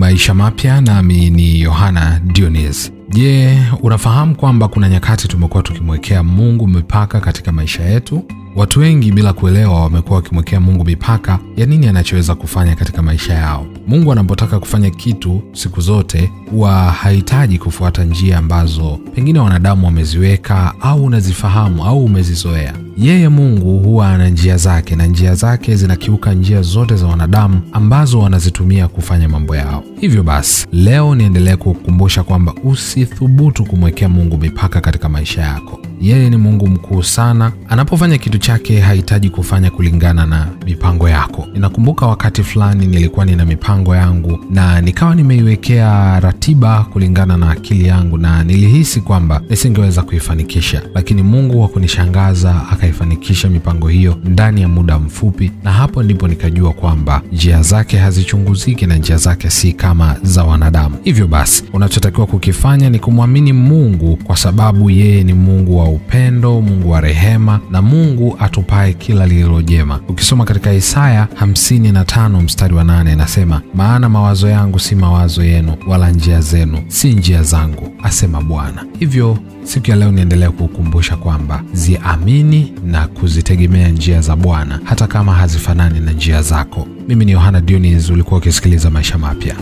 Maisha Mapya, nami ni Yohana Dionis. Je, unafahamu kwamba kuna nyakati tumekuwa tukimwekea Mungu mipaka katika maisha yetu? Watu wengi bila kuelewa wamekuwa wakimwekea Mungu mipaka ya nini anachoweza kufanya katika maisha yao. Mungu anapotaka kufanya kitu siku zote huwa hahitaji kufuata njia ambazo pengine wanadamu wameziweka au unazifahamu au umezizoea. Yeye Mungu huwa ana njia zake na njia zake zinakiuka njia zote za wanadamu ambazo wanazitumia kufanya mambo yao. Hivyo basi, leo niendelee kukukumbusha kwamba usithubutu kumwekea Mungu mipaka katika maisha yako. Yeye ni Mungu mkuu sana. Anapofanya kitu chake hahitaji kufanya kulingana na mipango yako. Ninakumbuka wakati fulani nilikuwa nina mipango yangu na nikawa nimeiwekea ratiba kulingana na akili yangu, na nilihisi kwamba nisingeweza kuifanikisha, lakini Mungu wa kunishangaza akaifanikisha mipango hiyo ndani ya muda mfupi, na hapo ndipo nikajua kwamba njia zake hazichunguziki na njia zake si kama za wanadamu. Hivyo basi, unachotakiwa kukifanya ni kumwamini Mungu kwa sababu yeye ni Mungu wa upendo, Mungu wa rehema na Mungu atupaye kila lililo jema. Ukisoma katika Isaya 55 mstari wa 8 inasema, maana mawazo yangu si mawazo yenu, wala njia zenu si njia zangu, asema Bwana. Hivyo siku ya leo niendelea kukukumbusha kwamba ziamini na kuzitegemea njia za Bwana hata kama hazifanani na njia zako. Mimi ni Yohana Dionis, ulikuwa ukisikiliza Maisha Mapya.